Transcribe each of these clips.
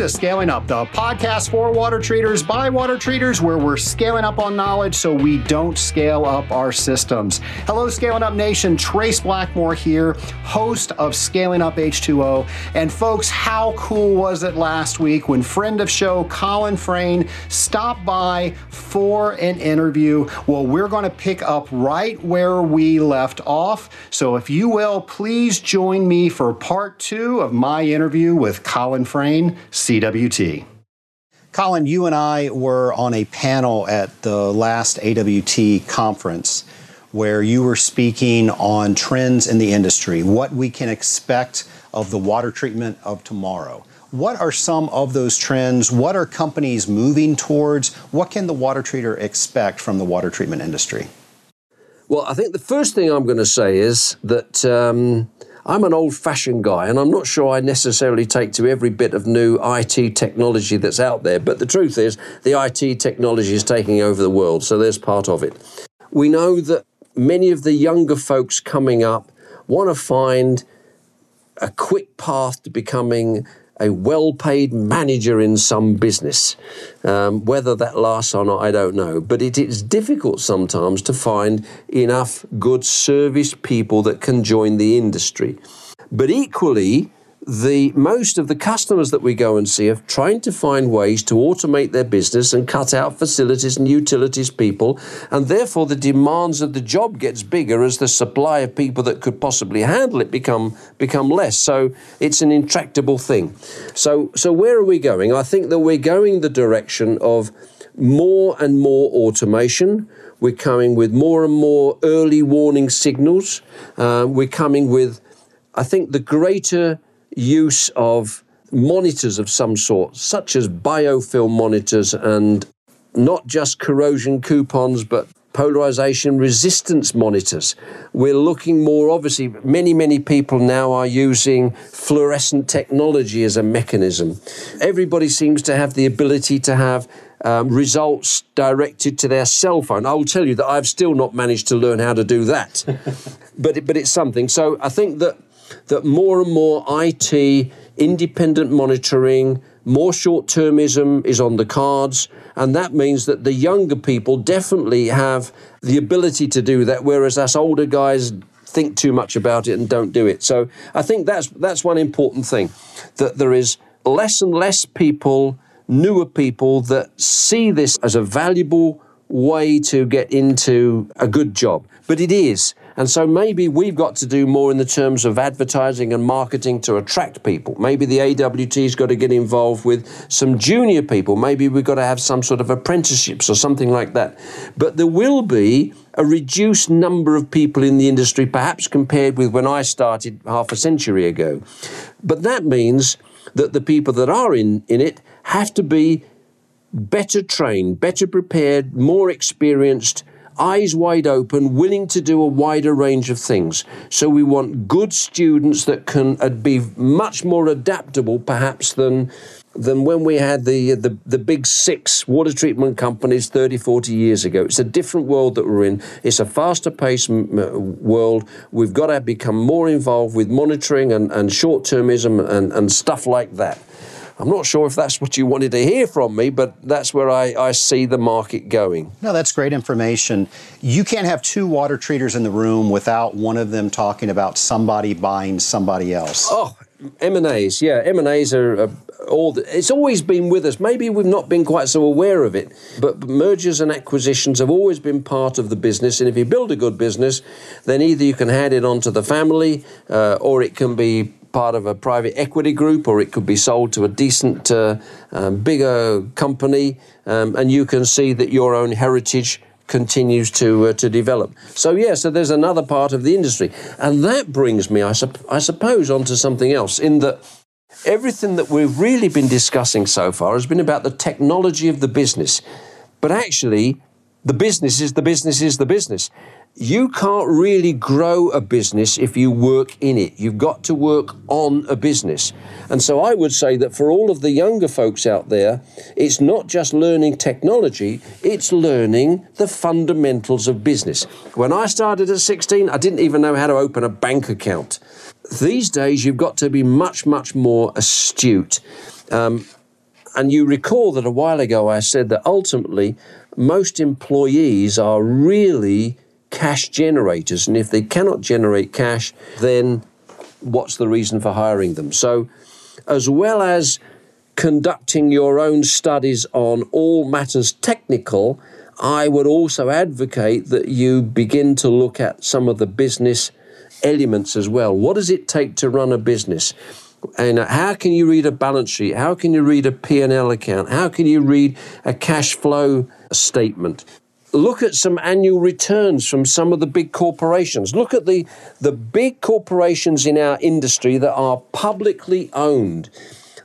to Scaling Up, the podcast for water treaters by water treaters, where we're scaling up on knowledge so we don't scale up our systems. Hello, Scaling Up Nation. Trace Blackmore here, host of Scaling Up H2O. And folks, how cool was it last week when friend of show Colin Frayne stopped by for an interview? Well, we're going to pick up right where we left off. So if you will, please join me for part two of my interview with Colin Frayne, CWT. Colin, you and I were on a panel at the last AWT conference where you were speaking on trends in the industry, what we can expect of the water treatment of tomorrow. What are some of those trends? What are companies moving towards? What can the water treater expect from the water treatment industry? Well, I think the first thing I'm going to say is that um, I'm an old fashioned guy, and I'm not sure I necessarily take to every bit of new IT technology that's out there. But the truth is, the IT technology is taking over the world, so there's part of it. We know that many of the younger folks coming up want to find a quick path to becoming a well paid manager in some business. Um, whether that lasts or not, I don't know. But it is difficult sometimes to find enough good service people that can join the industry. But equally, the most of the customers that we go and see are trying to find ways to automate their business and cut out facilities and utilities people and therefore the demands of the job gets bigger as the supply of people that could possibly handle it become become less. So it's an intractable thing. So so where are we going? I think that we're going the direction of more and more automation. We're coming with more and more early warning signals. Uh, we're coming with i think the greater use of monitors of some sort, such as biofilm monitors and not just corrosion coupons, but polarization resistance monitors. We're looking more, obviously, many, many people now are using fluorescent technology as a mechanism. Everybody seems to have the ability to have um, results directed to their cell phone. I will tell you that I've still not managed to learn how to do that, but, it, but it's something. So I think that that more and more IT, independent monitoring, more short termism is on the cards. And that means that the younger people definitely have the ability to do that, whereas us older guys think too much about it and don't do it. So I think that's that's one important thing that there is less and less people, newer people that see this as a valuable way to get into a good job. But it is. And so maybe we've got to do more in the terms of advertising and marketing to attract people. Maybe the AWT's got to get involved with some junior people. Maybe we've got to have some sort of apprenticeships or something like that. But there will be a reduced number of people in the industry, perhaps compared with when I started half a century ago. But that means that the people that are in, in it have to be better trained, better prepared, more experienced eyes wide open, willing to do a wider range of things. So we want good students that can uh, be much more adaptable, perhaps, than than when we had the, the, the big six water treatment companies 30, 40 years ago. It's a different world that we're in. It's a faster paced world. We've got to become more involved with monitoring and, and short termism and, and stuff like that. I'm not sure if that's what you wanted to hear from me, but that's where I, I see the market going. No, that's great information. You can't have two water treaters in the room without one of them talking about somebody buying somebody else. Oh, M&As, yeah, M&As are, are all. The, it's always been with us. Maybe we've not been quite so aware of it, but mergers and acquisitions have always been part of the business. And if you build a good business, then either you can hand it on to the family, uh, or it can be part of a private equity group or it could be sold to a decent, uh, um, bigger company, um, and you can see that your own heritage continues to uh, to develop. So yeah, so there's another part of the industry, and that brings me, I, sup- I suppose, onto something else. In that everything that we've really been discussing so far has been about the technology of the business, but actually, the business is the business is the business you can't really grow a business if you work in it. You've got to work on a business. And so I would say that for all of the younger folks out there, it's not just learning technology, it's learning the fundamentals of business. When I started at 16, I didn't even know how to open a bank account. These days, you've got to be much, much more astute. Um, and you recall that a while ago I said that ultimately most employees are really cash generators. And if they cannot generate cash, then what's the reason for hiring them? So, as well as conducting your own studies on all matters technical, I would also advocate that you begin to look at some of the business elements as well. What does it take to run a business? And how can you read a balance sheet? How can you read a P&L account? How can you read a cash flow statement? Look at some annual returns from some of the big corporations. Look at the, the big corporations in our industry that are publicly owned.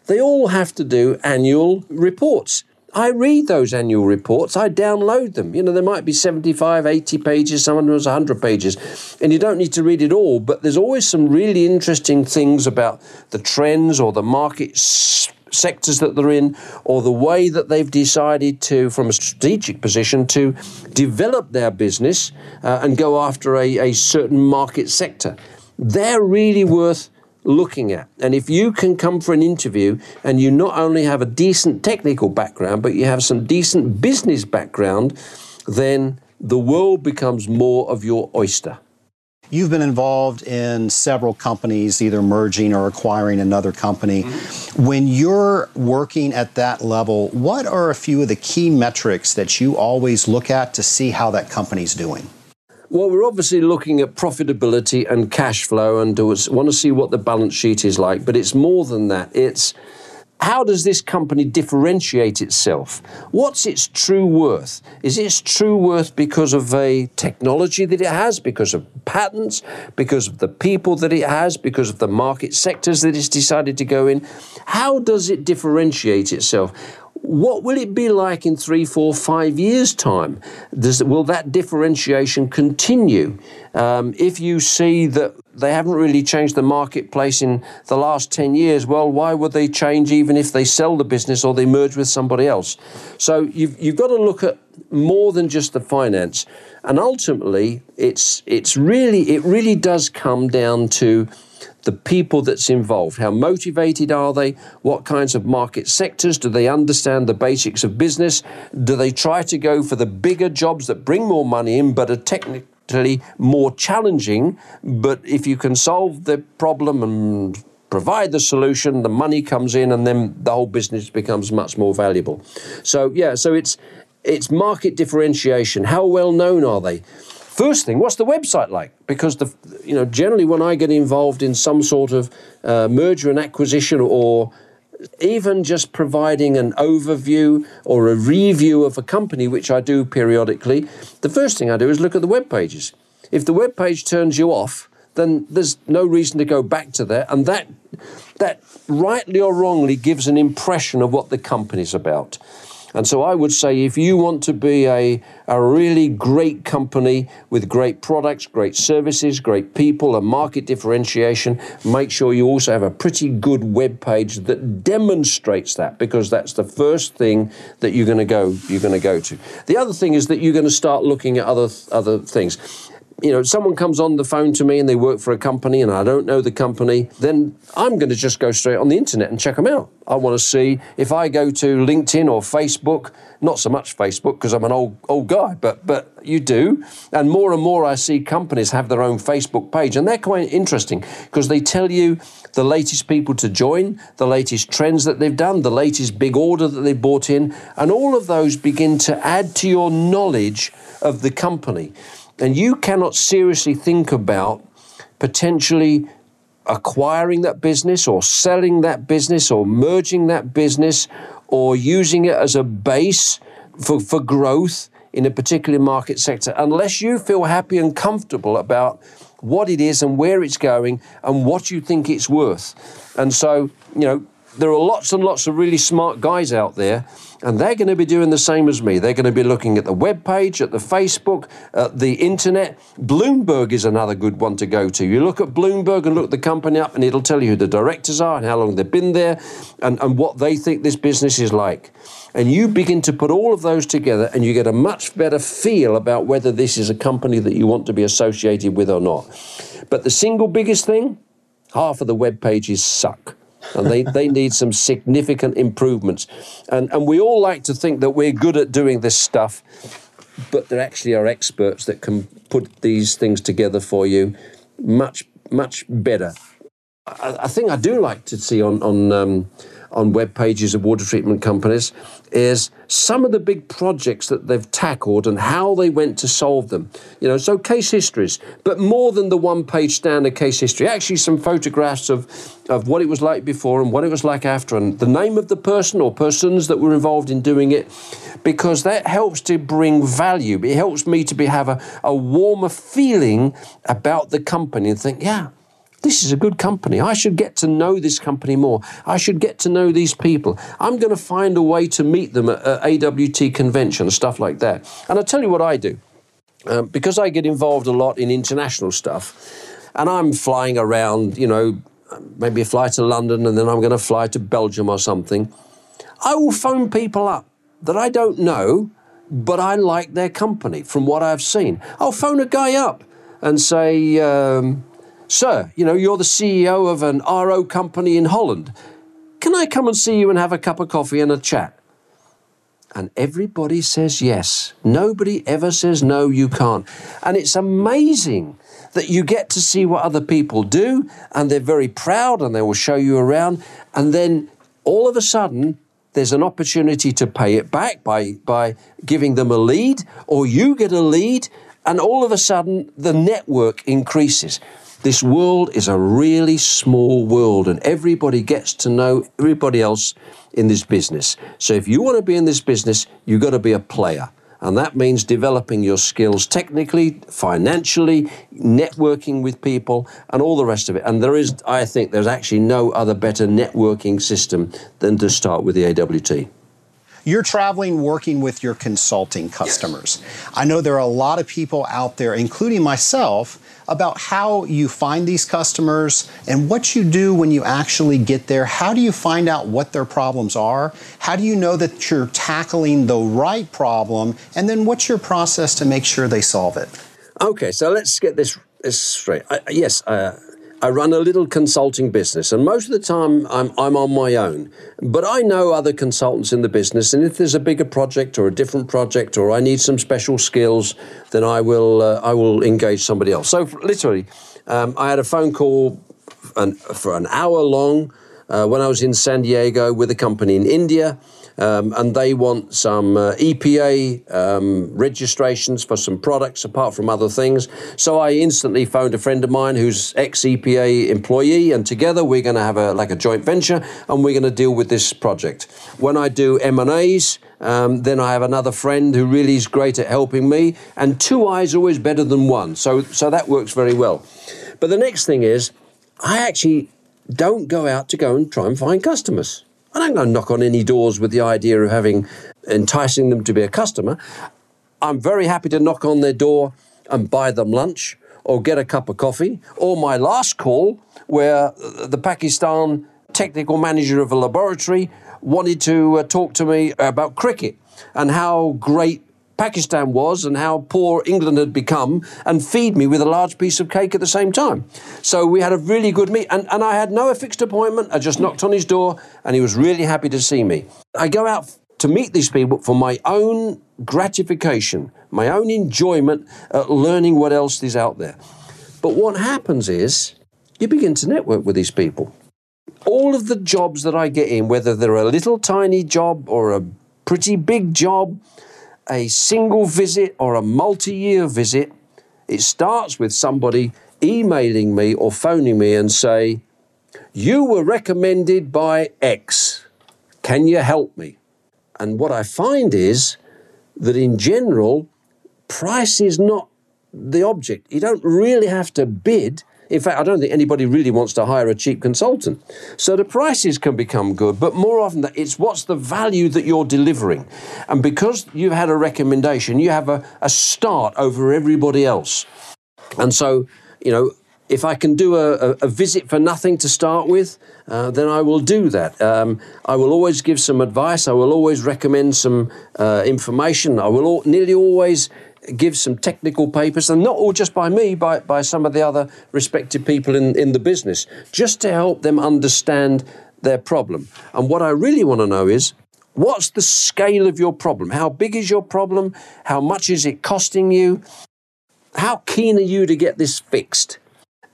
They all have to do annual reports. I read those annual reports, I download them. You know, there might be 75, 80 pages, some of them 100 pages, and you don't need to read it all, but there's always some really interesting things about the trends or the market sectors that they're in or the way that they've decided to, from a strategic position, to develop their business uh, and go after a, a certain market sector. They're really worth looking at. And if you can come for an interview and you not only have a decent technical background, but you have some decent business background, then the world becomes more of your oyster. You've been involved in several companies, either merging or acquiring another company. Mm-hmm. When you're working at that level, what are a few of the key metrics that you always look at to see how that company's doing? Well, we're obviously looking at profitability and cash flow and want to see what the balance sheet is like, but it's more than that. It's how does this company differentiate itself? What's its true worth? Is its true worth because of a technology that it has, because of patents, because of the people that it has, because of the market sectors that it's decided to go in? How does it differentiate itself? what will it be like in three, four, five years' time? Does, will that differentiation continue? Um, if you see that they haven't really changed the marketplace in the last 10 years, well, why would they change even if they sell the business or they merge with somebody else? So you've, you've got to look at more than just the finance. And ultimately, it's, it's really, it really does come down to the people that's involved. How motivated are they? What kinds of market sectors? Do they understand the basics of business? Do they try to go for the bigger jobs that bring more money in but are technically more challenging? But if you can solve the problem and provide the solution, the money comes in, and then the whole business becomes much more valuable. So yeah, so it's it's market differentiation. How well known are they? First thing, what's the website like? Because the you know generally when I get involved in some sort of uh, merger and acquisition or even just providing an overview or a review of a company, which I do periodically, the first thing I do is look at the web pages. If the web page turns you off, then there's no reason to go back to that, and that that rightly or wrongly gives an impression of what the company's about. And so I would say if you want to be a, a really great company with great products, great services, great people, and market differentiation, make sure you also have a pretty good web page that demonstrates that because that's the first thing that you're going to go you're going to go to. The other thing is that you're going to start looking at other other things you know, someone comes on the phone to me and they work for a company and I don't know the company, then I'm going to just go straight on the internet and check them out. I want to see if I go to LinkedIn or Facebook, not so much Facebook because I'm an old old guy, but but you do. And more and more I see companies have their own Facebook page and they're quite interesting because they tell you the latest people to join, the latest trends that they've done, the latest big order that they've bought in, and all of those begin to add to your knowledge of the company. And you cannot seriously think about potentially acquiring that business or selling that business or merging that business or using it as a base for, for growth in a particular market sector unless you feel happy and comfortable about what it is and where it's going and what you think it's worth. And so, you know, there are lots and lots of really smart guys out there, and they're going to be doing the same as me. They're going to be looking at the web page, at the Facebook, at the internet. Bloomberg is another good one to go to. You look at Bloomberg and look the company up, and it'll tell you who the directors are and how long they've been there and, and what they think this business is like. And you begin to put all of those together, and you get a much better feel about whether this is a company that you want to be associated with or not. But the single biggest thing half of the web pages suck. And they, they need some significant improvements. And, and we all like to think that we're good at doing this stuff, but there actually are experts that can put these things together for you much, much better. I, I think I do like to see on, on um, on web pages of water treatment companies is some of the big projects that they've tackled and how they went to solve them. You know, so case histories, but more than the one page standard case history, actually some photographs of, of what it was like before and what it was like after, and the name of the person or persons that were involved in doing it, because that helps to bring value. It helps me to be, have a, a warmer feeling about the company and think, yeah, this is a good company. I should get to know this company more. I should get to know these people. I'm going to find a way to meet them at, at AWT convention, stuff like that. And I'll tell you what I do. Um, because I get involved a lot in international stuff, and I'm flying around, you know, maybe a fly to London and then I'm going to fly to Belgium or something, I will phone people up that I don't know, but I like their company from what I've seen. I'll phone a guy up and say, um, Sir, you know, you're the CEO of an RO company in Holland. Can I come and see you and have a cup of coffee and a chat? And everybody says yes. Nobody ever says no, you can't. And it's amazing that you get to see what other people do and they're very proud and they will show you around. And then all of a sudden, there's an opportunity to pay it back by, by giving them a lead, or you get a lead, and all of a sudden the network increases. This world is a really small world, and everybody gets to know everybody else in this business. So, if you want to be in this business, you've got to be a player. And that means developing your skills technically, financially, networking with people, and all the rest of it. And there is, I think, there's actually no other better networking system than to start with the AWT. You're traveling working with your consulting customers. Yes. I know there are a lot of people out there, including myself, about how you find these customers and what you do when you actually get there. How do you find out what their problems are? How do you know that you're tackling the right problem? And then what's your process to make sure they solve it? Okay, so let's get this, this straight. I, yes, uh, I run a little consulting business, and most of the time I'm, I'm on my own. But I know other consultants in the business, and if there's a bigger project or a different project, or I need some special skills, then I will uh, I will engage somebody else. So literally, um, I had a phone call an, for an hour long uh, when I was in San Diego with a company in India um, and they want some uh, EPA um, registrations for some products apart from other things. So I instantly phoned a friend of mine who's ex EPA employee, and together we're going to have a like a joint venture, and we're going to deal with this project. When I do M and A's. Um, then I have another friend who really is great at helping me, and two eyes always better than one. So, so that works very well. But the next thing is, I actually don't go out to go and try and find customers. I don't go knock on any doors with the idea of having enticing them to be a customer. I'm very happy to knock on their door and buy them lunch or get a cup of coffee. Or my last call, where the Pakistan technical manager of a laboratory wanted to uh, talk to me about cricket and how great Pakistan was and how poor England had become and feed me with a large piece of cake at the same time. So we had a really good meet, and, and I had no fixed appointment. I just knocked on his door, and he was really happy to see me. I go out to meet these people for my own gratification, my own enjoyment at learning what else is out there. But what happens is you begin to network with these people. All of the jobs that I get in, whether they're a little tiny job or a pretty big job, a single visit or a multi year visit, it starts with somebody emailing me or phoning me and say, You were recommended by X. Can you help me? And what I find is that in general, price is not the object. You don't really have to bid in fact, I don't think anybody really wants to hire a cheap consultant. So the prices can become good, but more often that it's what's the value that you're delivering. And because you've had a recommendation, you have a, a start over everybody else. And so, you know, if I can do a, a, a visit for nothing to start with, uh, then I will do that. Um, I will always give some advice. I will always recommend some uh, information. I will all, nearly always give some technical papers, and not all just by me, by, by some of the other respected people in, in the business, just to help them understand their problem. And what I really want to know is what's the scale of your problem? How big is your problem? How much is it costing you? How keen are you to get this fixed?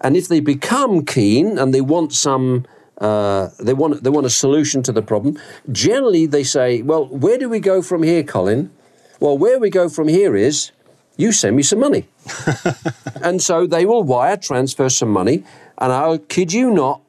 And if they become keen and they want some uh, they want they want a solution to the problem. Generally, they say, "Well, where do we go from here, Colin?" Well, where we go from here is you send me some money, and so they will wire transfer some money. And I'll kid you not,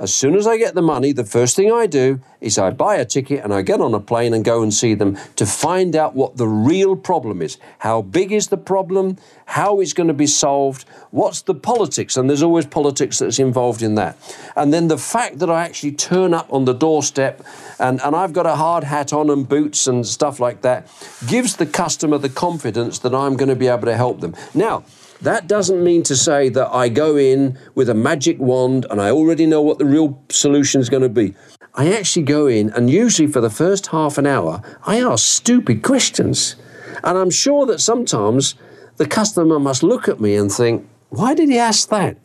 as soon as I get the money, the first thing I do is I buy a ticket and I get on a plane and go and see them to find out what the real problem is. How big is the problem? How it's going to be solved? What's the politics? And there's always politics that's involved in that. And then the fact that I actually turn up on the doorstep and, and I've got a hard hat on and boots and stuff like that gives the customer the confidence that I'm going to be able to help them. Now, that doesn't mean to say that I go in with a magic wand and I already know what the real solution is going to be. I actually go in and usually for the first half an hour, I ask stupid questions. And I'm sure that sometimes the customer must look at me and think, why did he ask that?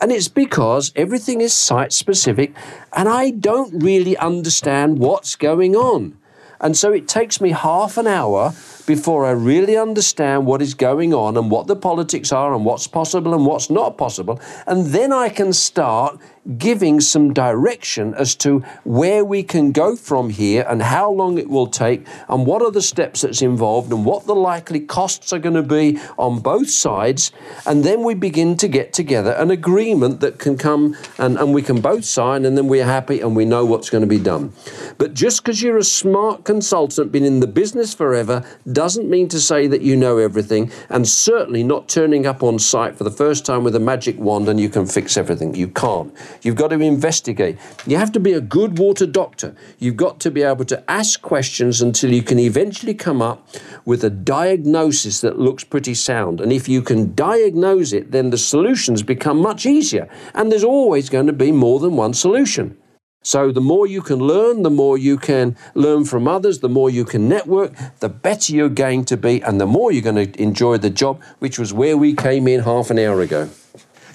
And it's because everything is site specific and I don't really understand what's going on. And so it takes me half an hour before I really understand what is going on and what the politics are and what's possible and what's not possible. And then I can start giving some direction as to where we can go from here and how long it will take and what are the steps that's involved and what the likely costs are going to be on both sides. And then we begin to get together an agreement that can come and, and we can both sign and then we're happy and we know what's going to be done. But just because you're a smart consultant, been in the business forever, doesn't mean to say that you know everything and certainly not turning up on site for the first time with a magic wand and you can fix everything. You can't. You've got to investigate. You have to be a good water doctor. You've got to be able to ask questions until you can eventually come up with a diagnosis that looks pretty sound. And if you can diagnose it, then the solutions become much easier. And there's always going to be more than one solution. So, the more you can learn, the more you can learn from others, the more you can network, the better you're going to be, and the more you're going to enjoy the job, which was where we came in half an hour ago.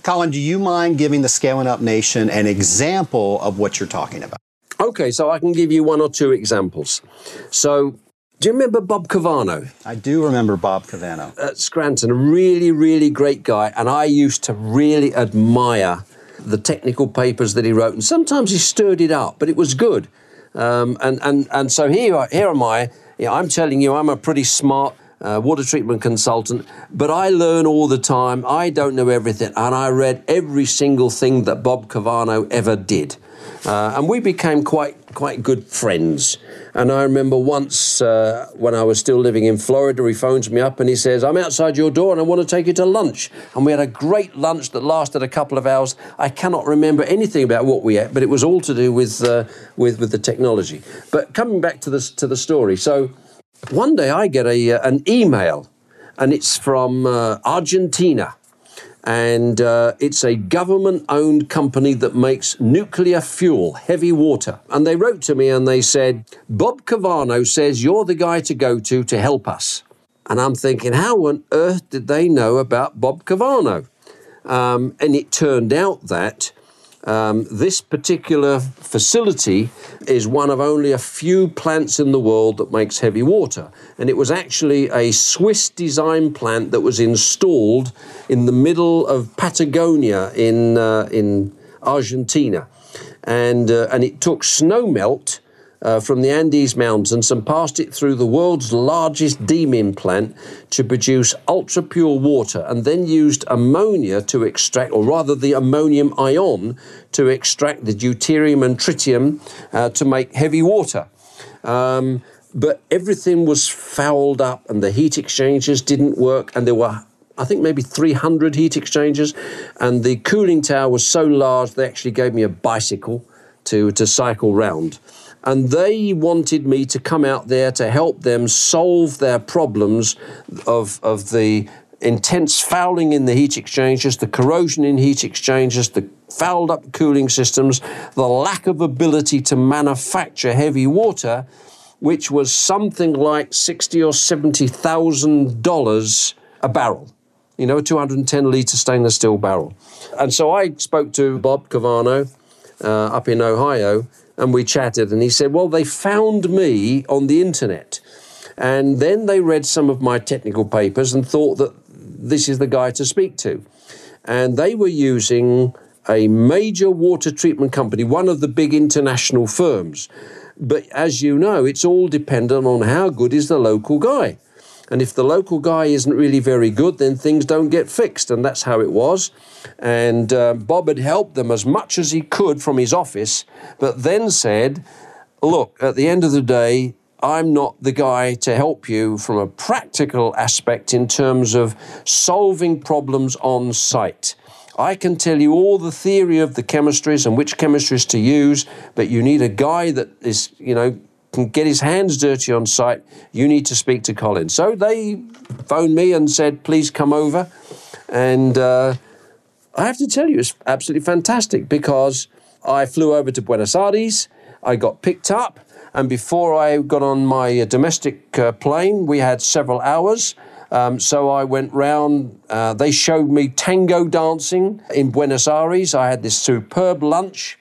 Colin, do you mind giving the Scaling Up Nation an example of what you're talking about? Okay, so I can give you one or two examples. So, do you remember Bob Cavano? I do remember Bob Cavano. At Scranton, a really, really great guy, and I used to really admire the technical papers that he wrote, and sometimes he stirred it up, but it was good. Um, and, and, and so here, here am I. I'm telling you, I'm a pretty smart uh, water treatment consultant, but I learn all the time. I don't know everything, and I read every single thing that Bob Cavano ever did. Uh, and we became quite quite good friends. And I remember once uh, when I was still living in Florida, he phones me up and he says, "I'm outside your door and I want to take you to lunch." And we had a great lunch that lasted a couple of hours. I cannot remember anything about what we ate, but it was all to do with uh, with with the technology. But coming back to the to the story, so one day I get a uh, an email, and it's from uh, Argentina and uh, it's a government owned company that makes nuclear fuel, heavy water. And they wrote to me and they said, Bob Cavano says you're the guy to go to to help us. And I'm thinking, how on earth did they know about Bob Cavano? Um, and it turned out that um, this particular facility is one of only a few plants in the world that makes heavy water. And it was actually a Swiss design plant that was installed in the middle of Patagonia in, uh, in Argentina. And, uh, and it took snow melt uh, from the Andes Mountains and passed it through the world's largest demine plant to produce ultra pure water and then used ammonia to extract, or rather the ammonium ion, to extract the deuterium and tritium uh, to make heavy water. Um, but everything was fouled up and the heat exchangers didn't work and there were I think maybe 300 heat exchangers, and the cooling tower was so large they actually gave me a bicycle to, to cycle round and they wanted me to come out there to help them solve their problems of, of the intense fouling in the heat exchangers, the corrosion in heat exchangers, the fouled up cooling systems, the lack of ability to manufacture heavy water, which was something like sixty or seventy thousand dollars a barrel. You know, a 210 litre stainless steel barrel. And so I spoke to Bob Cavano uh, up in Ohio, and we chatted. And he said, Well, they found me on the internet. And then they read some of my technical papers and thought that this is the guy to speak to. And they were using a major water treatment company, one of the big international firms. But as you know, it's all dependent on how good is the local guy. And if the local guy isn't really very good, then things don't get fixed. And that's how it was. And uh, Bob had helped them as much as he could from his office, but then said, Look, at the end of the day, I'm not the guy to help you from a practical aspect in terms of solving problems on site. I can tell you all the theory of the chemistries and which chemistries to use, but you need a guy that is, you know, can get his hands dirty on site. You need to speak to Colin. So they phoned me and said, please come over. And uh, I have to tell you, it's absolutely fantastic because I flew over to Buenos Aires. I got picked up. And before I got on my domestic uh, plane, we had several hours. Um, so I went round. Uh, they showed me tango dancing in Buenos Aires. I had this superb lunch.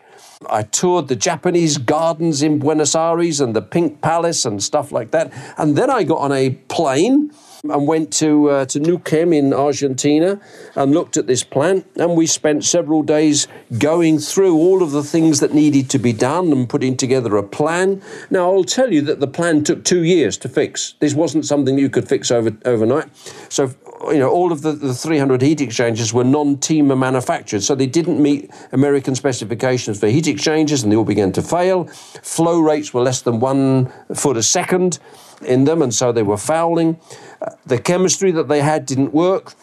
I toured the Japanese gardens in Buenos Aires and the Pink Palace and stuff like that. And then I got on a plane and went to uh, to Neuquén in Argentina and looked at this plant. And we spent several days going through all of the things that needed to be done and putting together a plan. Now I'll tell you that the plan took two years to fix. This wasn't something you could fix over overnight. So you know, all of the, the 300 heat exchangers were non-TEMA manufactured, so they didn't meet American specifications for heat exchangers, and they all began to fail. Flow rates were less than one foot a second in them, and so they were fouling. Uh, the chemistry that they had didn't work.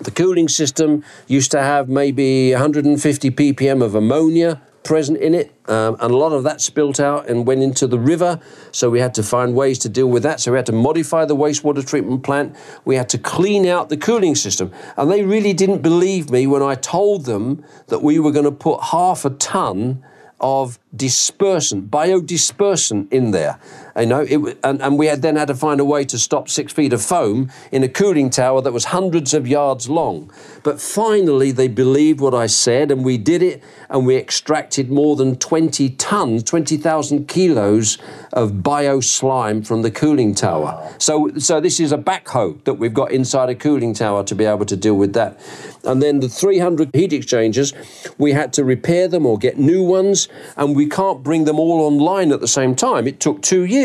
The cooling system used to have maybe 150 ppm of ammonia present in it, um, and a lot of that spilt out and went into the river. So we had to find ways to deal with that. So we had to modify the wastewater treatment plant. We had to clean out the cooling system. And they really didn't believe me when I told them that we were going to put half a ton of dispersant, biodispersant in there. You know, it, and, and we had then had to find a way to stop six feet of foam in a cooling tower that was hundreds of yards long. But finally, they believed what I said, and we did it, and we extracted more than 20 tons, 20,000 kilos of bio slime from the cooling tower. So, so this is a backhoe that we've got inside a cooling tower to be able to deal with that. And then the 300 heat exchangers, we had to repair them or get new ones, and we can't bring them all online at the same time. It took two years.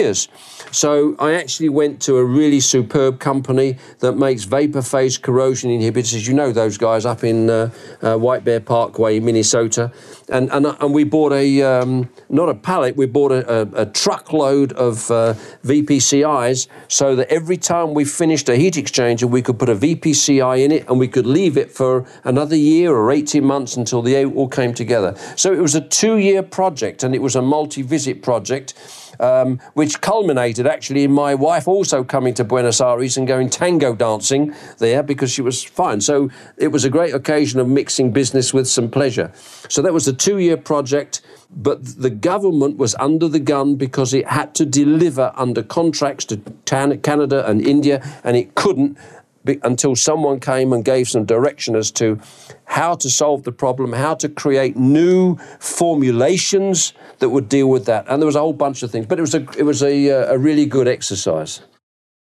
So I actually went to a really superb company that makes vapor phase corrosion inhibitors. You know those guys up in uh, uh, White Bear Parkway, Minnesota, and and and we bought a um, not a pallet, we bought a, a, a truckload of uh, VPCIs so that every time we finished a heat exchanger, we could put a VPCI in it and we could leave it for another year or 18 months until they all came together. So it was a two-year project and it was a multi-visit project um, which culminated actually in my wife also coming to Buenos Aires and going tango dancing there because she was fine. So it was a great occasion of mixing business with some pleasure. So that was a two year project, but the government was under the gun because it had to deliver under contracts to Canada and India, and it couldn't until someone came and gave some direction as to how to solve the problem, how to create new formulations that would deal with that. And there was a whole bunch of things, but it was a, it was a, uh, a really good exercise.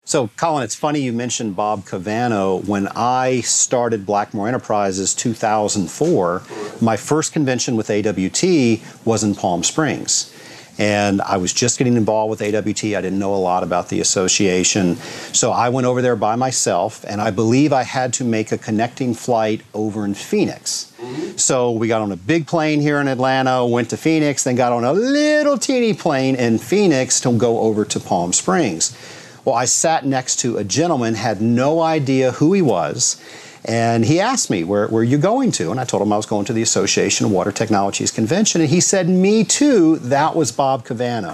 So, Colin, it's funny you mentioned Bob Cavano. When I started Blackmore Enterprises 2004, my first convention with AWT was in Palm Springs. And I was just getting involved with AWT. I didn't know a lot about the association. So I went over there by myself, and I believe I had to make a connecting flight over in Phoenix. Mm-hmm. So we got on a big plane here in Atlanta, went to Phoenix, then got on a little teeny plane in Phoenix to go over to Palm Springs. Well, I sat next to a gentleman, had no idea who he was. And he asked me, where, where are you going to? And I told him I was going to the Association of Water Technologies Convention. And he said, Me too. That was Bob Cavano.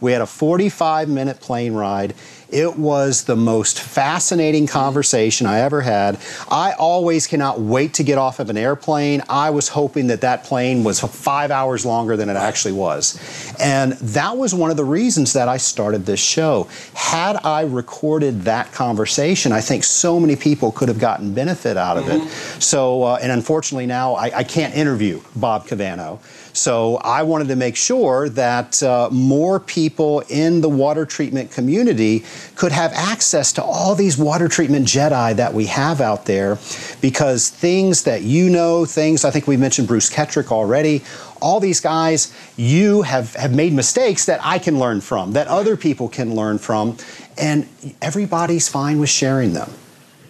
We had a 45 minute plane ride It was the most fascinating conversation I ever had. I always cannot wait to get off of an airplane. I was hoping that that plane was five hours longer than it actually was. And that was one of the reasons that I started this show. Had I recorded that conversation, I think so many people could have gotten benefit out of mm-hmm. it. So, uh, and unfortunately now I, I can't interview Bob Cavano. So I wanted to make sure that uh, more people in the water treatment community could have access to all these water treatment Jedi that we have out there because things that you know, things I think we mentioned Bruce Ketrick already, all these guys, you have, have made mistakes that I can learn from, that other people can learn from, and everybody's fine with sharing them. Yeah.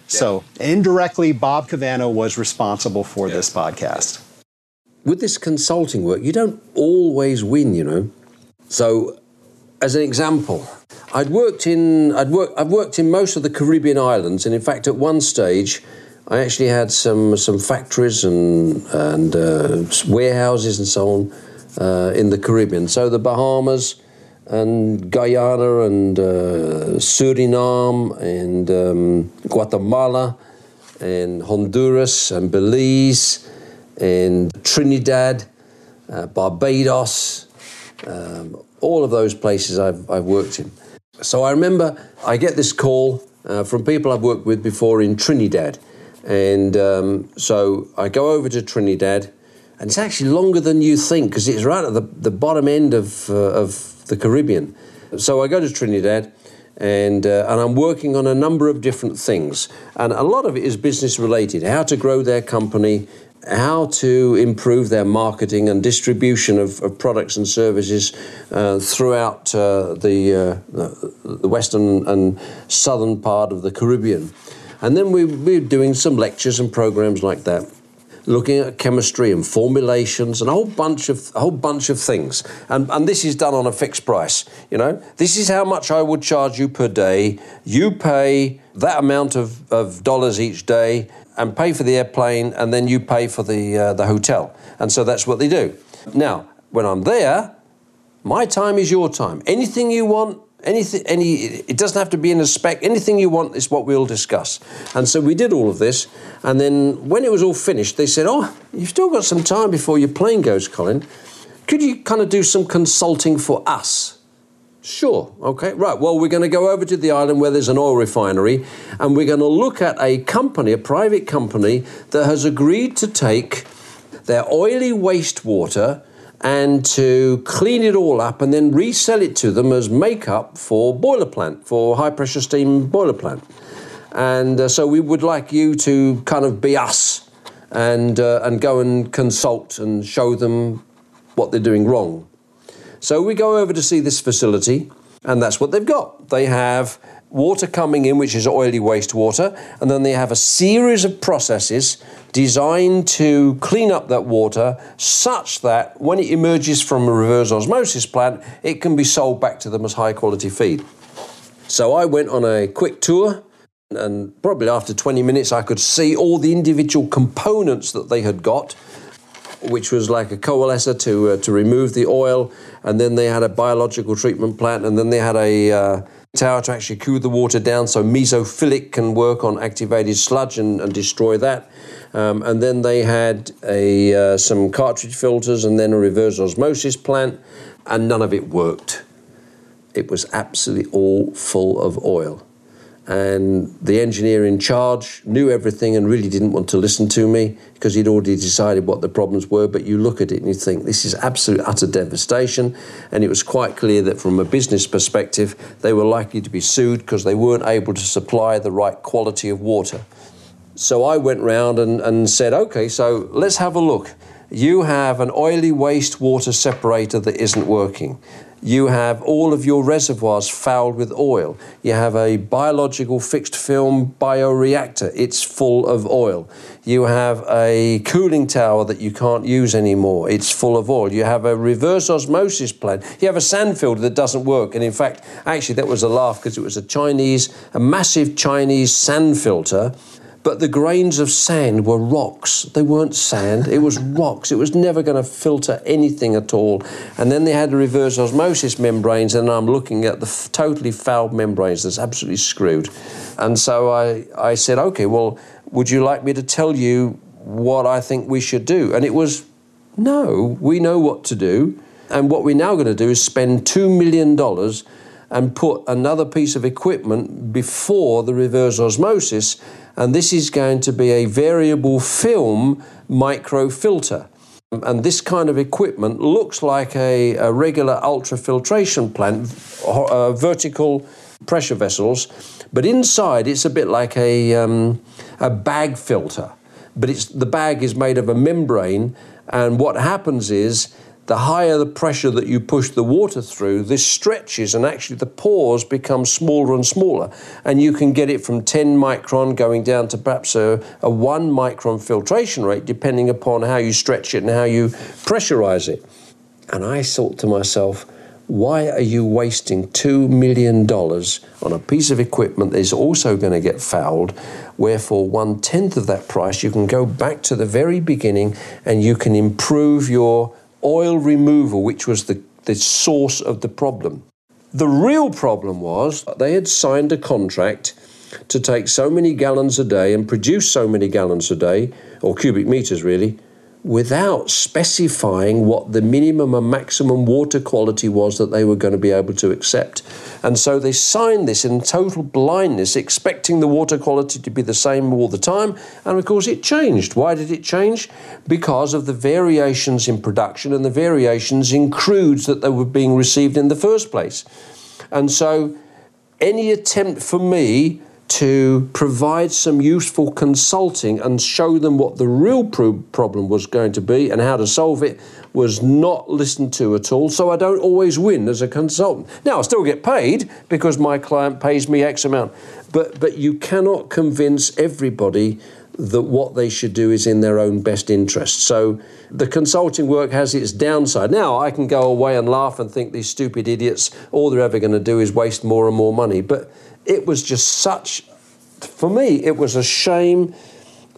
So indirectly, Bob Cavano was responsible for yeah. this podcast with this consulting work, you don't always win, you know. So, as an example, I'd worked in I'd worked I've worked in most of the Caribbean islands, and in fact, at one stage, I actually had some some factories and and uh, warehouses and so on uh, in the Caribbean. So the Bahamas and Guyana and uh, Suriname and um, Guatemala and Honduras and Belize in Trinidad, uh, Barbados, um, all of those places I've, I've worked in. So I remember I get this call uh, from people I've worked with before in Trinidad. And um, so I go over to Trinidad, and it's actually longer than you think because it's right at the, the bottom end of, uh, of the Caribbean. So I go to Trinidad, and, uh, and I'm working on a number of different things. And a lot of it is business related how to grow their company, how to improve their marketing and distribution of, of products and services uh, throughout uh, the, uh, the western and southern part of the Caribbean. And then we, we're doing some lectures and programs like that, looking at chemistry and formulations and a whole bunch of a whole bunch of things. And, and this is done on a fixed price. You know, this is how much I would charge you per day. You pay that amount of, of dollars each day and pay for the airplane, and then you pay for the uh, the hotel. And so that's what they do. Now, when I'm there, my time is your time. Anything you want, anything, any, it doesn't have to be in a spec. Anything you want is what we'll discuss. And so we did all of this, and then when it was all finished, they said, "Oh, you've still got some time before your plane goes, Colin. Could you kind of do some consulting for us?" Sure. Okay. Right. Well, we're going to go over to the island where there's an oil refinery and we're going to look at a company, a private company, that has agreed to take their oily wastewater and to clean it all up and then resell it to them as makeup for boiler plant, for high pressure steam boiler plant. And uh, so we would like you to kind of be us and, uh, and go and consult and show them what they're doing wrong. So we go over to see this facility, and that's what they've got. They have water coming in, which is oily wastewater, and then they have a series of processes designed to clean up that water such that when it emerges from a reverse osmosis plant, it can be sold back to them as high quality feed. So I went on a quick tour. And probably after 20 minutes, I could see all the individual components that they had got which was like a coalescer to uh, to remove the oil, and then they had a biological treatment plant, and then they had a uh, tower to actually cool the water down so mesophilic can work on activated sludge and, and destroy that. Um, and then they had a uh, some cartridge filters and then a reverse osmosis plant, and none of it worked. It was absolutely all full of oil and the engineer in charge knew everything and really didn't want to listen to me because he'd already decided what the problems were. But you look at it and you think this is absolute utter devastation. And it was quite clear that from a business perspective, they were likely to be sued because they weren't able to supply the right quality of water. So I went round and, and said, okay, so let's have a look. You have an oily wastewater separator that isn't working you have all of your reservoirs fouled with oil. You have a biological fixed film bioreactor, it's full of oil. You have a cooling tower that you can't use anymore, it's full of oil. You have a reverse osmosis plant. You have a sand filter that doesn't work. And in fact, actually, that was a laugh because it was a Chinese, a massive Chinese sand filter but the grains of sand were rocks. They weren't sand, it was rocks. It was never going to filter anything at all. And then they had the reverse osmosis membranes, and I'm looking at the f- totally fouled membranes that's absolutely screwed. And so I, I said, okay, well, would you like me to tell you what I think we should do? And it was, no, we know what to do. And what we're now going to do is spend $2 million and put another piece of equipment before the reverse osmosis. And this is going to be a variable film microfilter. And this kind of equipment looks like a, a regular ultrafiltration plant, uh, vertical pressure vessels, but inside it's a bit like a, um, a bag filter. But it's, the bag is made of a membrane, and what happens is the higher the pressure that you push the water through, this stretches and actually the pores become smaller and smaller. And you can get it from 10 micron going down to perhaps a, a 1 micron filtration rate, depending upon how you stretch it and how you pressurize it. And I thought to myself, why are you wasting $2 million on a piece of equipment that is also going to get fouled? Where Wherefore, one tenth of that price, you can go back to the very beginning and you can improve your oil removal, which was the, the source of the problem. The real problem was they had signed a contract to take so many gallons a day and produce so many gallons a day, or cubic meters really, without specifying what the minimum and maximum water quality was that they were going to be able to accept. And so they signed this in total blindness, expecting the water quality to be the same all the time. And of course, it changed. Why did it change? Because of the variations in production and the variations in crudes that they were being received in the first place. And so, any attempt for me to provide some useful consulting and show them what the real pro- problem was going to be and how to solve it was not listened to at all. So I don't always win as a consultant. Now I still get paid because my client pays me X amount, but but you cannot convince everybody that what they should do is in their own best interest. So the consulting work has its downside. Now I can go away and laugh and think these stupid idiots, all they're ever going to do is waste more and more money. But it was just such, for me, it was a shame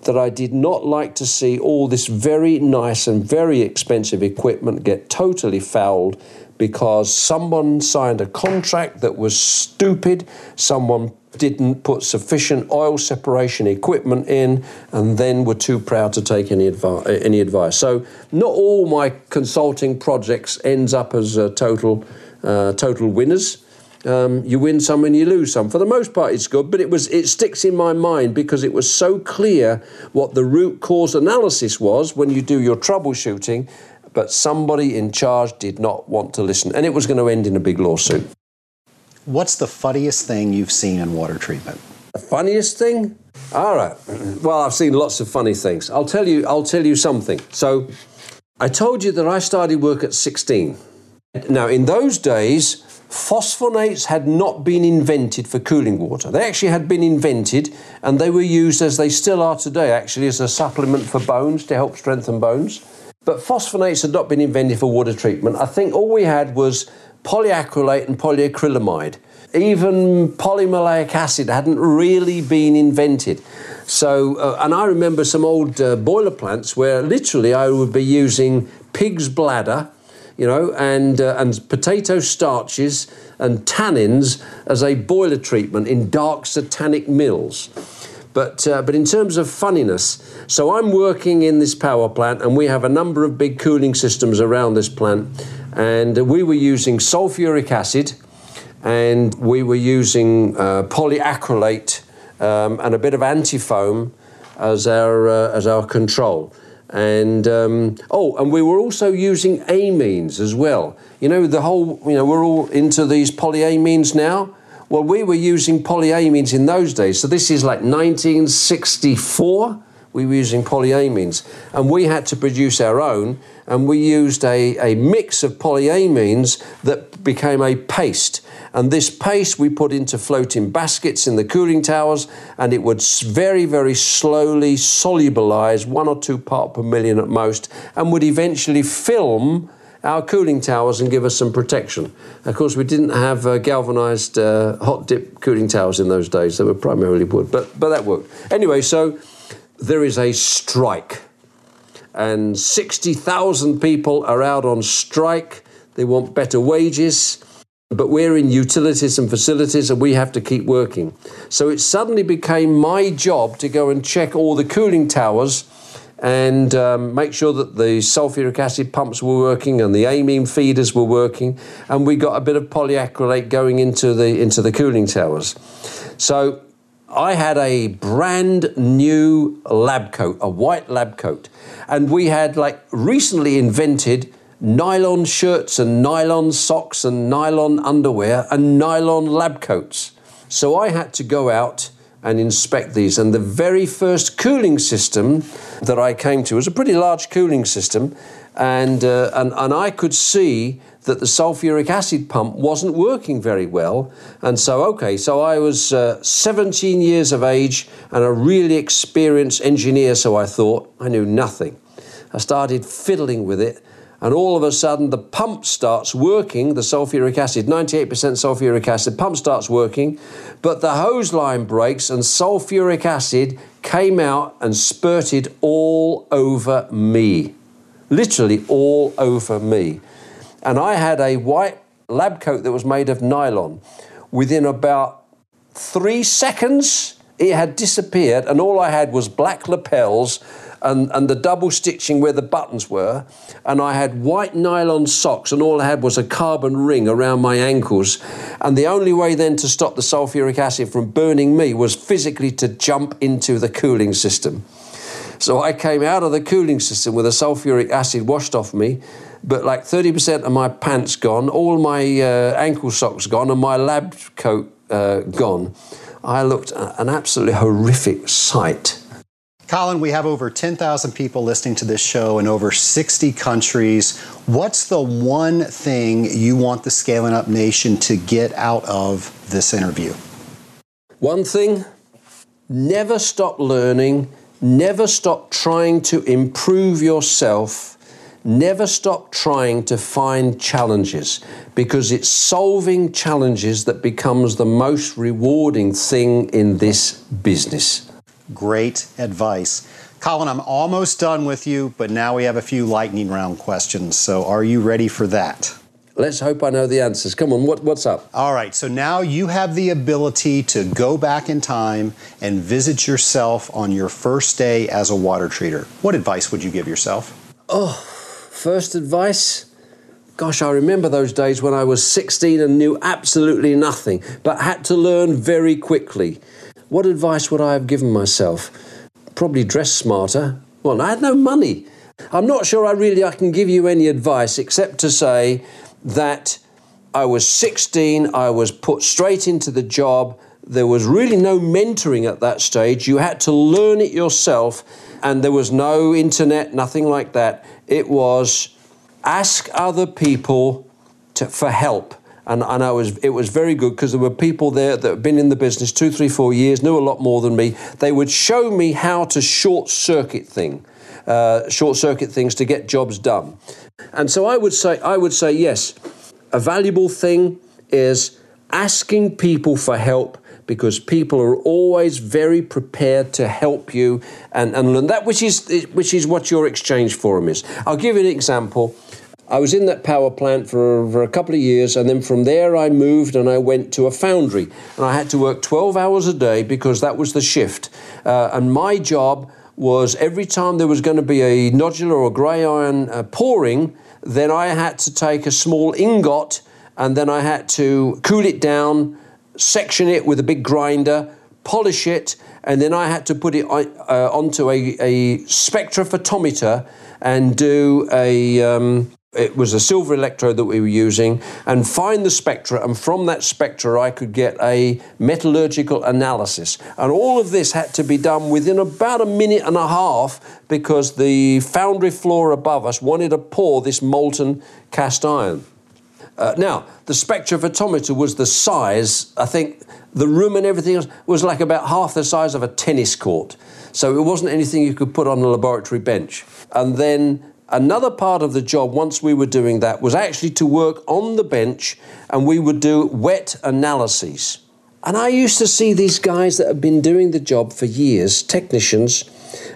that I did not like to see all this very nice and very expensive equipment get totally fouled because someone signed a contract that was stupid, someone didn't put sufficient oil separation equipment in, and then were too proud to take any, advi- any advice. So, not all my consulting projects ends up as uh, total, uh, total winners. Um, you win some and you lose some. For the most part, it's good, but it was it sticks in my mind because it was so clear what the root cause analysis was when you do your troubleshooting, but somebody in charge did not want to listen, and it was going to end in a big lawsuit. What's the funniest thing you've seen in water treatment? The funniest thing? All right. Well, I've seen lots of funny things. I'll tell you. I'll tell you something. So, I told you that I started work at 16. Now, in those days, Phosphonates had not been invented for cooling water. They actually had been invented and they were used as they still are today, actually, as a supplement for bones to help strengthen bones. But phosphonates had not been invented for water treatment. I think all we had was polyacrylate and polyacrylamide. Even polymaleic acid hadn't really been invented. So, uh, and I remember some old uh, boiler plants where literally I would be using pig's bladder you know, and, uh, and potato starches and tannins as a boiler treatment in dark satanic mills. But, uh, but in terms of funniness, so I'm working in this power plant and we have a number of big cooling systems around this plant. And we were using sulfuric acid and we were using uh, polyacrylate um, and a bit of antifoam as our, uh, as our control. And um, oh, and we were also using amines as well. You know, the whole, you know, we're all into these polyamines now. Well, we were using polyamines in those days. So this is like 1964. We were using polyamines. And we had to produce our own. And we used a, a mix of polyamines that became a paste. And this paste we put into floating baskets in the cooling towers, and it would very, very slowly solubilize, one or two part per million at most, and would eventually film our cooling towers and give us some protection. Of course, we didn't have uh, galvanized uh, hot dip cooling towers in those days, they were primarily wood, but, but that worked. Anyway, so there is a strike, and 60,000 people are out on strike. They want better wages but we're in utilities and facilities and we have to keep working. So it suddenly became my job to go and check all the cooling towers and um, make sure that the sulfuric acid pumps were working and the amine feeders were working, and we got a bit of polyacrylate going into the into the cooling towers. So I had a brand new lab coat, a white lab coat, and we had like recently invented nylon shirts and nylon socks and nylon underwear and nylon lab coats. So I had to go out and inspect these. And the very first cooling system that I came to was a pretty large cooling system, and, uh, and, and I could see that the sulfuric acid pump wasn't working very well. And so, okay, so I was uh, 17 years of age and a really experienced engineer, so I thought I knew nothing. I started fiddling with it and all of a sudden the pump starts working, the sulfuric acid, 98% sulfuric acid, pump starts working, but the hose line breaks and sulfuric acid came out and spurted all over me. Literally all over me. And I had a white lab coat that was made of nylon. Within about three seconds, it had disappeared, and all I had was black lapels and, and the double stitching where the buttons were. And I had white nylon socks, and all I had was a carbon ring around my ankles. And the only way then to stop the sulfuric acid from burning me was physically to jump into the cooling system. So I came out of the cooling system with the sulfuric acid washed off me, but like 30% of my pants gone, all my uh, ankle socks gone, and my lab coat uh, gone. I looked an absolutely horrific sight. Colin, we have over 10,000 people listening to this show in over 60 countries. What's the one thing you want the Scaling Up Nation to get out of this interview? One thing never stop learning, never stop trying to improve yourself, never stop trying to find challenges because it's solving challenges that becomes the most rewarding thing in this business. Great advice. Colin, I'm almost done with you, but now we have a few lightning round questions. So are you ready for that? Let's hope I know the answers. Come on, what, what's up? All right, so now you have the ability to go back in time and visit yourself on your first day as a water treater. What advice would you give yourself? Oh, first advice? Gosh, I remember those days when I was 16 and knew absolutely nothing, but had to learn very quickly. What advice would I have given myself? Probably dress smarter. Well, I had no money. I'm not sure I really I can give you any advice except to say that I was 16, I was put straight into the job. There was really no mentoring at that stage. You had to learn it yourself, and there was no internet, nothing like that. It was ask other people to, for help and, and I was it was very good because there were people there that had been in the business two, three, four years, knew a lot more than me. They would show me how to short circuit thing, uh, short circuit things to get jobs done. And so I would say I would say yes, a valuable thing is asking people for help because people are always very prepared to help you and, and learn that which is which is what your exchange forum is. I'll give you an example. I was in that power plant for, for a couple of years, and then from there I moved and I went to a foundry. And I had to work 12 hours a day because that was the shift. Uh, and my job was every time there was going to be a nodular or grey iron uh, pouring, then I had to take a small ingot and then I had to cool it down, section it with a big grinder, polish it, and then I had to put it uh, onto a, a spectrophotometer and do a um, it was a silver electrode that we were using and find the spectra and from that spectra I could get a metallurgical analysis. And all of this had to be done within about a minute and a half because the foundry floor above us wanted to pour this molten cast iron. Uh, now the spectrophotometer was the size I think the room and everything else was like about half the size of a tennis court. So it wasn't anything you could put on a laboratory bench. And then Another part of the job, once we were doing that, was actually to work on the bench and we would do wet analyses. And I used to see these guys that have been doing the job for years, technicians,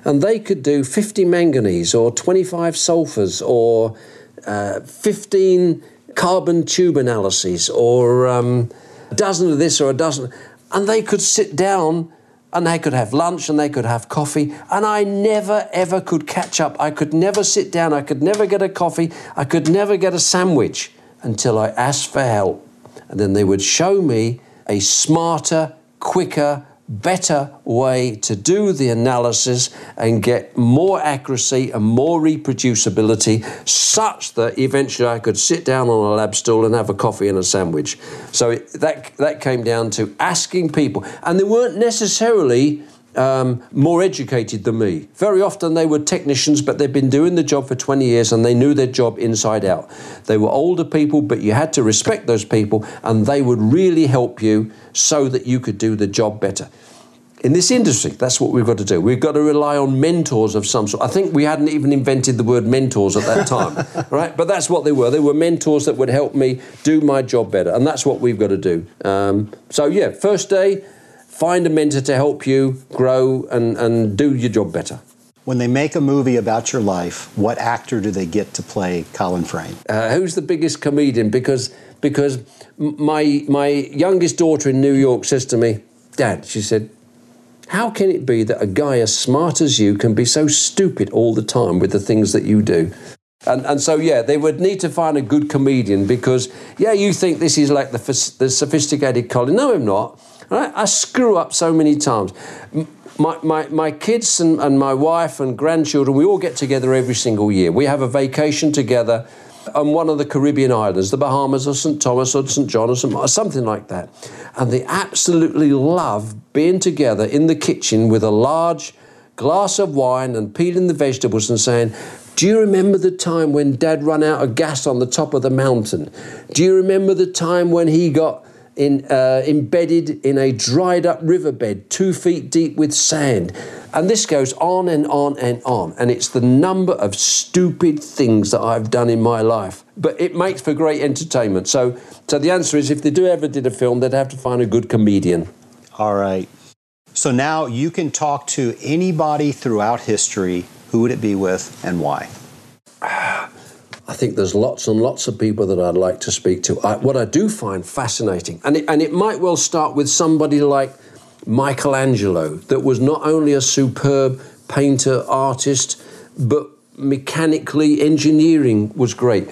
and they could do 50 manganese or 25 sulfurs or uh, 15 carbon tube analyses or um, a dozen of this or a dozen. And they could sit down and they could have lunch and they could have coffee. And I never, ever could catch up. I could never sit down. I could never get a coffee. I could never get a sandwich until I asked for help. And then they would show me a smarter, quicker, better way to do the analysis and get more accuracy and more reproducibility such that eventually I could sit down on a lab stool and have a coffee and a sandwich. So that that came down to asking people and they weren't necessarily um, more educated than me. Very often they were technicians, but they'd been doing the job for 20 years and they knew their job inside out. They were older people, but you had to respect those people and they would really help you so that you could do the job better. In this industry, that's what we've got to do. We've got to rely on mentors of some sort. I think we hadn't even invented the word mentors at that time, right? But that's what they were. They were mentors that would help me do my job better, and that's what we've got to do. Um, so, yeah, first day, find a mentor to help you grow and, and do your job better. When they make a movie about your life, what actor do they get to play Colin Frayne? Uh, who's the biggest comedian? Because because my my youngest daughter in New York says to me, Dad, she said, how can it be that a guy as smart as you can be so stupid all the time with the things that you do? And, and so, yeah, they would need to find a good comedian because, yeah, you think this is like the, the sophisticated Colin. No, I'm not. I screw up so many times. My, my, my kids and, and my wife and grandchildren, we all get together every single year. We have a vacation together on one of the Caribbean islands, the Bahamas or St. Thomas or St. John or something like that. And they absolutely love being together in the kitchen with a large glass of wine and peeling the vegetables and saying, do you remember the time when Dad ran out of gas on the top of the mountain? Do you remember the time when he got in, uh, embedded in a dried up riverbed, two feet deep with sand. And this goes on and on and on. And it's the number of stupid things that I've done in my life. But it makes for great entertainment. So, so the answer is if they do ever did a film, they'd have to find a good comedian. All right. So now you can talk to anybody throughout history. Who would it be with and why? I think there's lots and lots of people that I'd like to speak to. I, what I do find fascinating, and it, and it might well start with somebody like Michelangelo, that was not only a superb painter, artist, but mechanically engineering was great.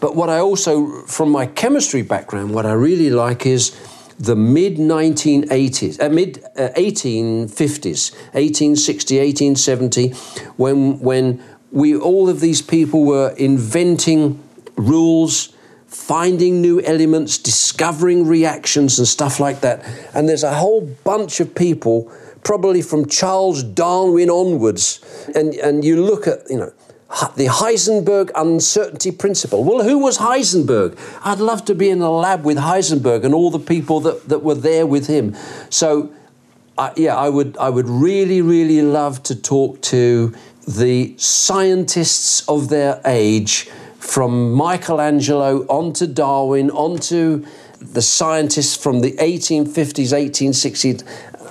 But what I also, from my chemistry background, what I really like is the mid 1980s, uh, mid uh, 1850s, 1860, 1870, when when we all of these people were inventing rules, finding new elements, discovering reactions and stuff like that. And there's a whole bunch of people, probably from Charles Darwin onwards, and, and you look at, you know, the Heisenberg uncertainty principle. Well, who was Heisenberg? I'd love to be in a lab with Heisenberg and all the people that, that were there with him. So, uh, yeah, I would, I would really, really love to talk to the scientists of their age, from Michelangelo onto Darwin, onto the scientists from the 1850s, 1860s,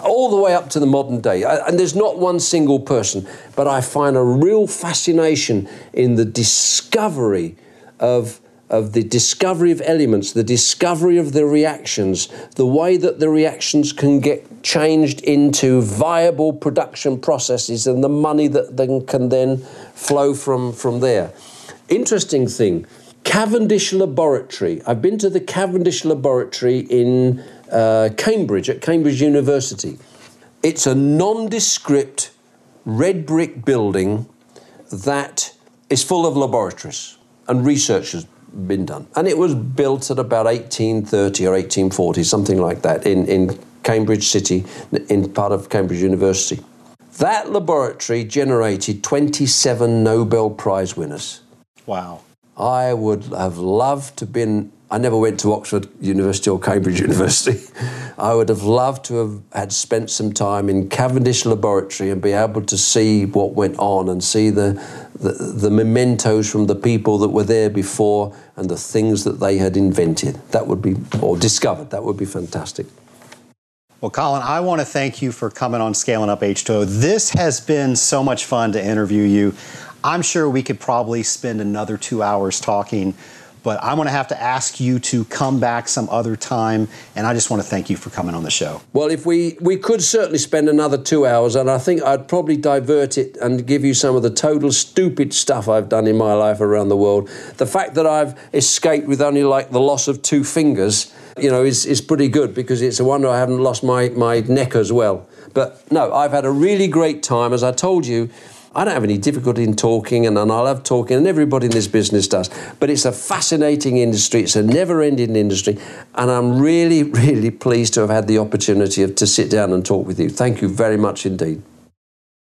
all the way up to the modern day. And there's not one single person, but I find a real fascination in the discovery of of the discovery of elements, the discovery of the reactions, the way that the reactions can get changed into viable production processes, and the money that then can then flow from, from there. Interesting thing Cavendish Laboratory. I've been to the Cavendish Laboratory in uh, Cambridge, at Cambridge University. It's a nondescript red brick building that is full of laboratories and researchers been done. And it was built at about 1830 or 1840, something like that, in, in Cambridge City, in part of Cambridge University. That laboratory generated 27 Nobel Prize winners. Wow. I would have loved to have been I never went to Oxford University or Cambridge University. I would have loved to have had spent some time in Cavendish Laboratory and be able to see what went on and see the the, the mementos from the people that were there before and the things that they had invented. That would be, or discovered, that would be fantastic. Well, Colin, I want to thank you for coming on Scaling Up H2O. This has been so much fun to interview you. I'm sure we could probably spend another two hours talking but I'm going to have to ask you to come back some other time. And I just want to thank you for coming on the show. Well, if we we could certainly spend another two hours, and I think I'd probably divert it and give you some of the total stupid stuff I've done in my life around the world. The fact that I've escaped with only like the loss of two fingers, you know, is is pretty good because it's a wonder I haven't lost my my neck as well. But no, I've had a really great time, as I told you. I don't have any difficulty in talking, and, and I love talking, and everybody in this business does. But it's a fascinating industry. It's a never-ending industry, and I'm really, really pleased to have had the opportunity of, to sit down and talk with you. Thank you very much indeed.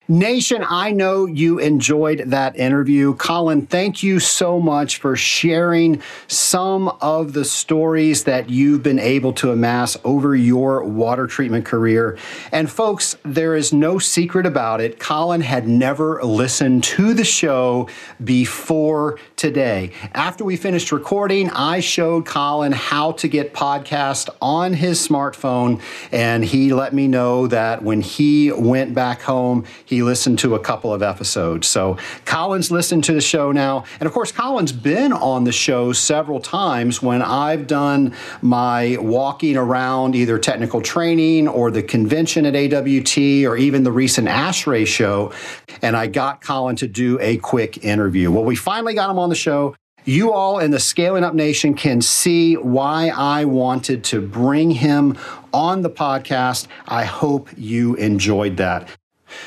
Nation, I know you enjoyed that interview. Colin, thank you so much for sharing some of the stories that you've been able to amass over your water treatment career. And folks, there is no secret about it. Colin had never listened to the show before today. After we finished recording, I showed Colin how to get podcast on his smartphone, and he let me know that when he went back home, he he listened to a couple of episodes. So Colin's listened to the show now. And of course, Colin's been on the show several times when I've done my walking around either technical training or the convention at AWT or even the recent ASHRAE show. And I got Colin to do a quick interview. Well, we finally got him on the show you all in the Scaling Up Nation can see why I wanted to bring him on the podcast. I hope you enjoyed that.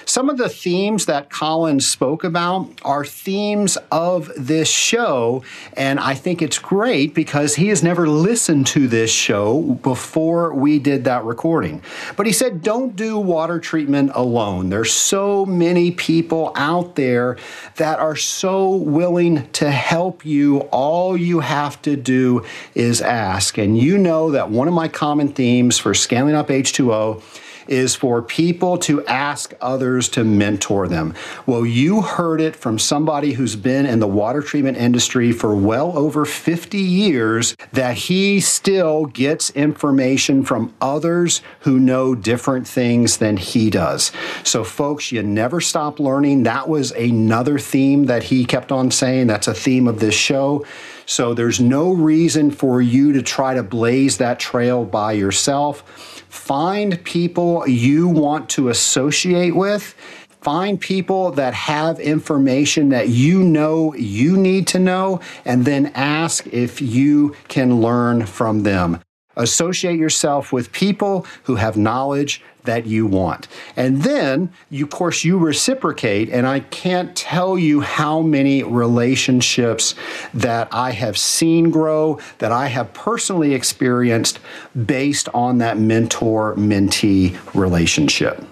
Some of the themes that Colin spoke about are themes of this show, and I think it's great because he has never listened to this show before we did that recording. But he said, don't do water treatment alone. There's so many people out there that are so willing to help you. All you have to do is ask. And you know that one of my common themes for scaling up H2O is for people to ask others to mentor them. Well, you heard it from somebody who's been in the water treatment industry for well over 50 years that he still gets information from others who know different things than he does. So, folks, you never stop learning. That was another theme that he kept on saying. That's a theme of this show. So, there's no reason for you to try to blaze that trail by yourself Find people you want to associate with. Find people that have information that you know you need to know, and then ask if you can learn from them. Associate yourself with people who have knowledge that you want. And then, you, of course, you reciprocate. And I can't tell you how many relationships that I have seen grow, that I have personally experienced based on that mentor mentee relationship.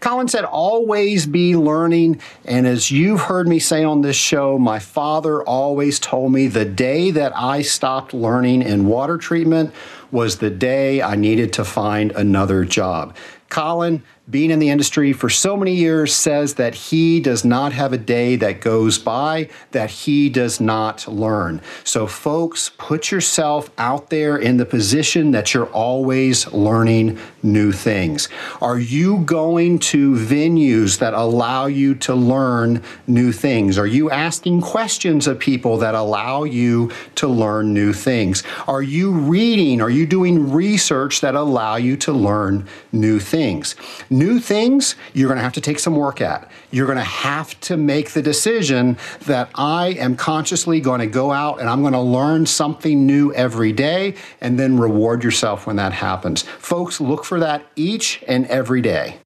Colin said, always be learning. And as you've heard me say on this show, my father always told me the day that I stopped learning in water treatment was the day I needed to find another job. Colin, being in the industry for so many years, says that he does not have a day that goes by that he does not learn. So, folks, put yourself out there in the position that you're always learning new things. Are you going to venues that allow you to learn new things? Are you asking questions of people that allow you to learn new things? Are you reading? Are you doing research that allow you to learn new things? New things you're going to have to take some work at. You're going to have to make the decision that I am consciously going to go out and I'm going to learn something new every day and then reward yourself when that happens. Folks, look for that each and every day.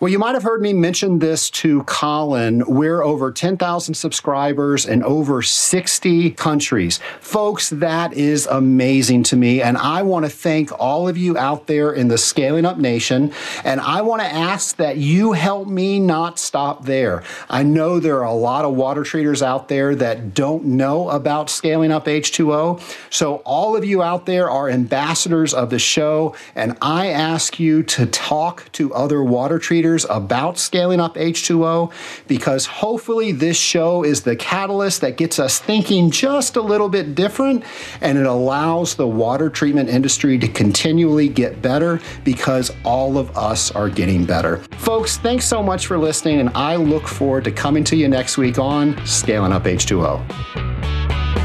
Well, you might have heard me mention this to Colin. We're over 10,000 subscribers in over 60 countries. Folks, that is amazing to me. And I want to thank all of you out there in the Scaling Up Nation. And I want to ask that you help me not stop there. I know there are a lot of water treaters out there that don't know about Scaling Up H2O. So, all of you out there are ambassadors of the show. And I ask you to talk to other water treaters traders about scaling up H2O because hopefully this show is the catalyst that gets us thinking just a little bit different and it allows the water treatment industry to continually get better because all of us are getting better. Folks, thanks so much for listening and I look forward to coming to you next week on Scaling Up H2O.